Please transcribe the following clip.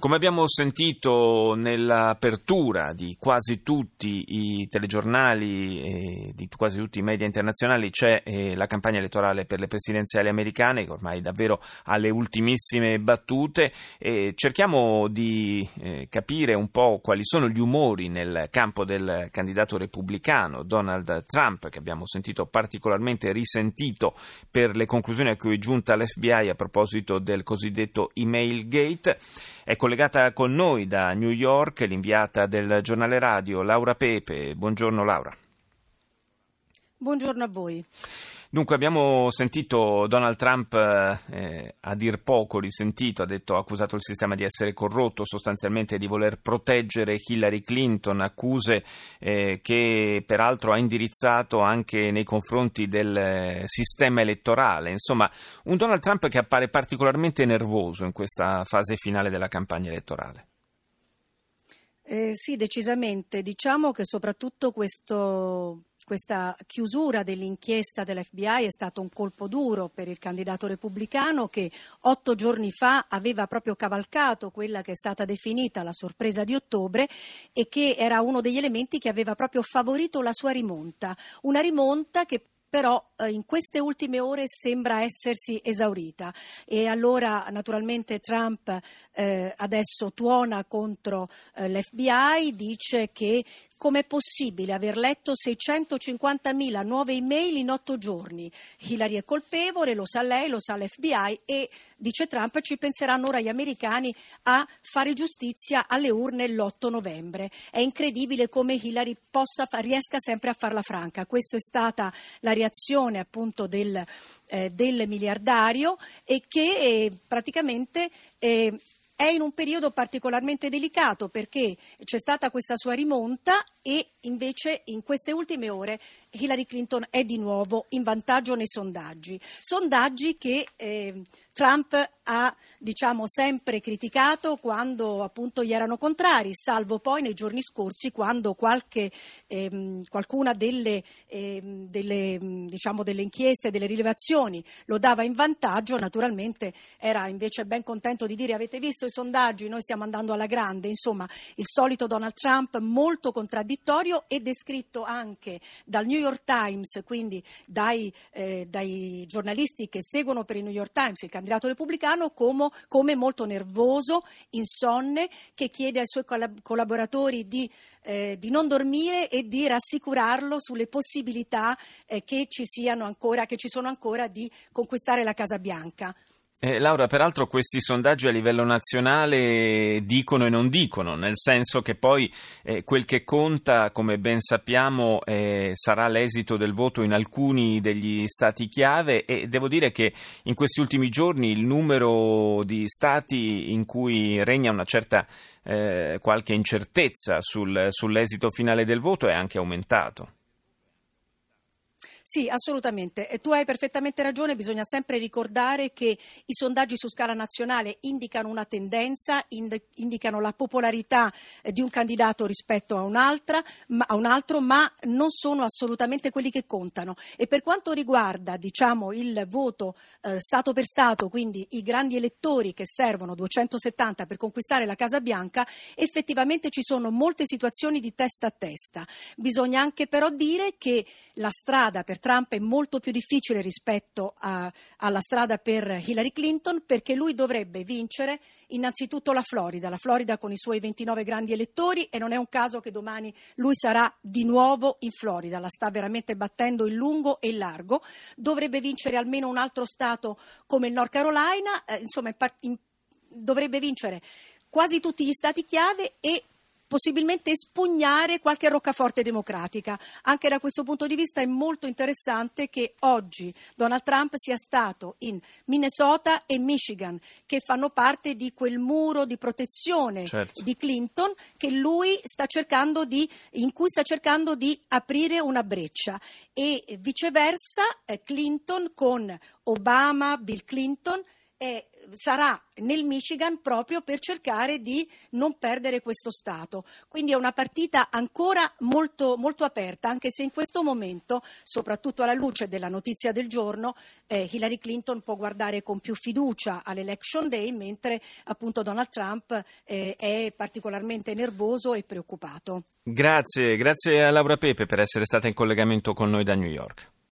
Come abbiamo sentito nell'apertura di quasi tutti i telegiornali e di quasi tutti i media internazionali c'è eh, la campagna elettorale per le presidenziali americane che ormai davvero alle ultimissime battute cerchiamo di eh, capire un po' quali sono gli umori nel campo del candidato repubblicano Donald Trump che abbiamo sentito particolarmente risentito per le conclusioni a cui è giunta l'FBI a proposito del cosiddetto email gate. È collegata con noi da New York l'inviata del giornale radio Laura Pepe. Buongiorno Laura. Buongiorno a voi. Dunque abbiamo sentito Donald Trump eh, a dir poco risentito, ha, detto, ha accusato il sistema di essere corrotto, sostanzialmente di voler proteggere Hillary Clinton, accuse eh, che peraltro ha indirizzato anche nei confronti del eh, sistema elettorale. Insomma, un Donald Trump che appare particolarmente nervoso in questa fase finale della campagna elettorale. Eh, sì, decisamente. Diciamo che soprattutto questo questa chiusura dell'inchiesta dell'FBI è stato un colpo duro per il candidato repubblicano che otto giorni fa aveva proprio cavalcato quella che è stata definita la sorpresa di ottobre e che era uno degli elementi che aveva proprio favorito la sua rimonta. Una rimonta che però eh, in queste ultime ore sembra essersi esaurita e allora naturalmente Trump eh, adesso tuona contro eh, l'FBI, dice che Com'è possibile aver letto 650.000 nuove email in otto giorni? Hillary è colpevole, lo sa lei, lo sa l'FBI e, dice Trump, ci penseranno ora gli americani a fare giustizia alle urne l'8 novembre. È incredibile come Hillary possa, riesca sempre a farla franca. Questa è stata la reazione appunto del, eh, del miliardario e che eh, praticamente eh, è in un periodo particolarmente delicato perché c'è stata questa sua rimonta e invece in queste ultime ore Hillary Clinton è di nuovo in vantaggio nei sondaggi. Sondaggi che eh, Trump ha diciamo, sempre criticato quando appunto gli erano contrari, salvo poi nei giorni scorsi quando qualche, ehm, qualcuna delle, ehm, delle, diciamo, delle inchieste, delle rilevazioni lo dava in vantaggio, naturalmente era invece ben contento di dire avete visto i sondaggi, noi stiamo andando alla grande, insomma il solito Donald Trump molto contraddittorio e descritto anche dal New York Times, quindi dai, eh, dai giornalisti che seguono per il New York Times il candidato repubblicano come, come molto nervoso, insonne, che chiede ai suoi collaboratori di, eh, di non dormire e di rassicurarlo sulle possibilità eh, che, ci ancora, che ci sono ancora di conquistare la Casa Bianca. Eh, Laura, peraltro questi sondaggi a livello nazionale dicono e non dicono, nel senso che poi eh, quel che conta, come ben sappiamo, eh, sarà l'esito del voto in alcuni degli stati chiave e devo dire che in questi ultimi giorni il numero di stati in cui regna una certa eh, qualche incertezza sul, sull'esito finale del voto è anche aumentato. Sì, assolutamente. Tu hai perfettamente ragione, bisogna sempre ricordare che i sondaggi su scala nazionale indicano una tendenza, ind- indicano la popolarità eh, di un candidato rispetto a, un'altra, a un altro, ma non sono assolutamente quelli che contano. E per quanto riguarda diciamo, il voto eh, Stato per Stato, quindi i grandi elettori che servono 270 per conquistare la Casa Bianca, effettivamente ci sono molte situazioni di testa a testa. Bisogna anche però dire che la strada per Trump è molto più difficile rispetto a, alla strada per Hillary Clinton perché lui dovrebbe vincere innanzitutto la Florida, la Florida con i suoi 29 grandi elettori e non è un caso che domani lui sarà di nuovo in Florida, la sta veramente battendo in lungo e in largo, dovrebbe vincere almeno un altro Stato come il North Carolina, eh, insomma in, dovrebbe vincere quasi tutti gli Stati chiave e possibilmente espugnare qualche roccaforte democratica. Anche da questo punto di vista è molto interessante che oggi Donald Trump sia stato in Minnesota e Michigan, che fanno parte di quel muro di protezione certo. di Clinton sta di, in cui sta cercando di aprire una breccia. E viceversa, eh, Clinton con Obama, Bill Clinton, è sarà nel Michigan proprio per cercare di non perdere questo Stato. Quindi è una partita ancora molto, molto aperta, anche se in questo momento, soprattutto alla luce della notizia del giorno, eh, Hillary Clinton può guardare con più fiducia all'election day, mentre appunto Donald Trump eh, è particolarmente nervoso e preoccupato. Grazie, grazie a Laura Pepe per essere stata in collegamento con noi da New York.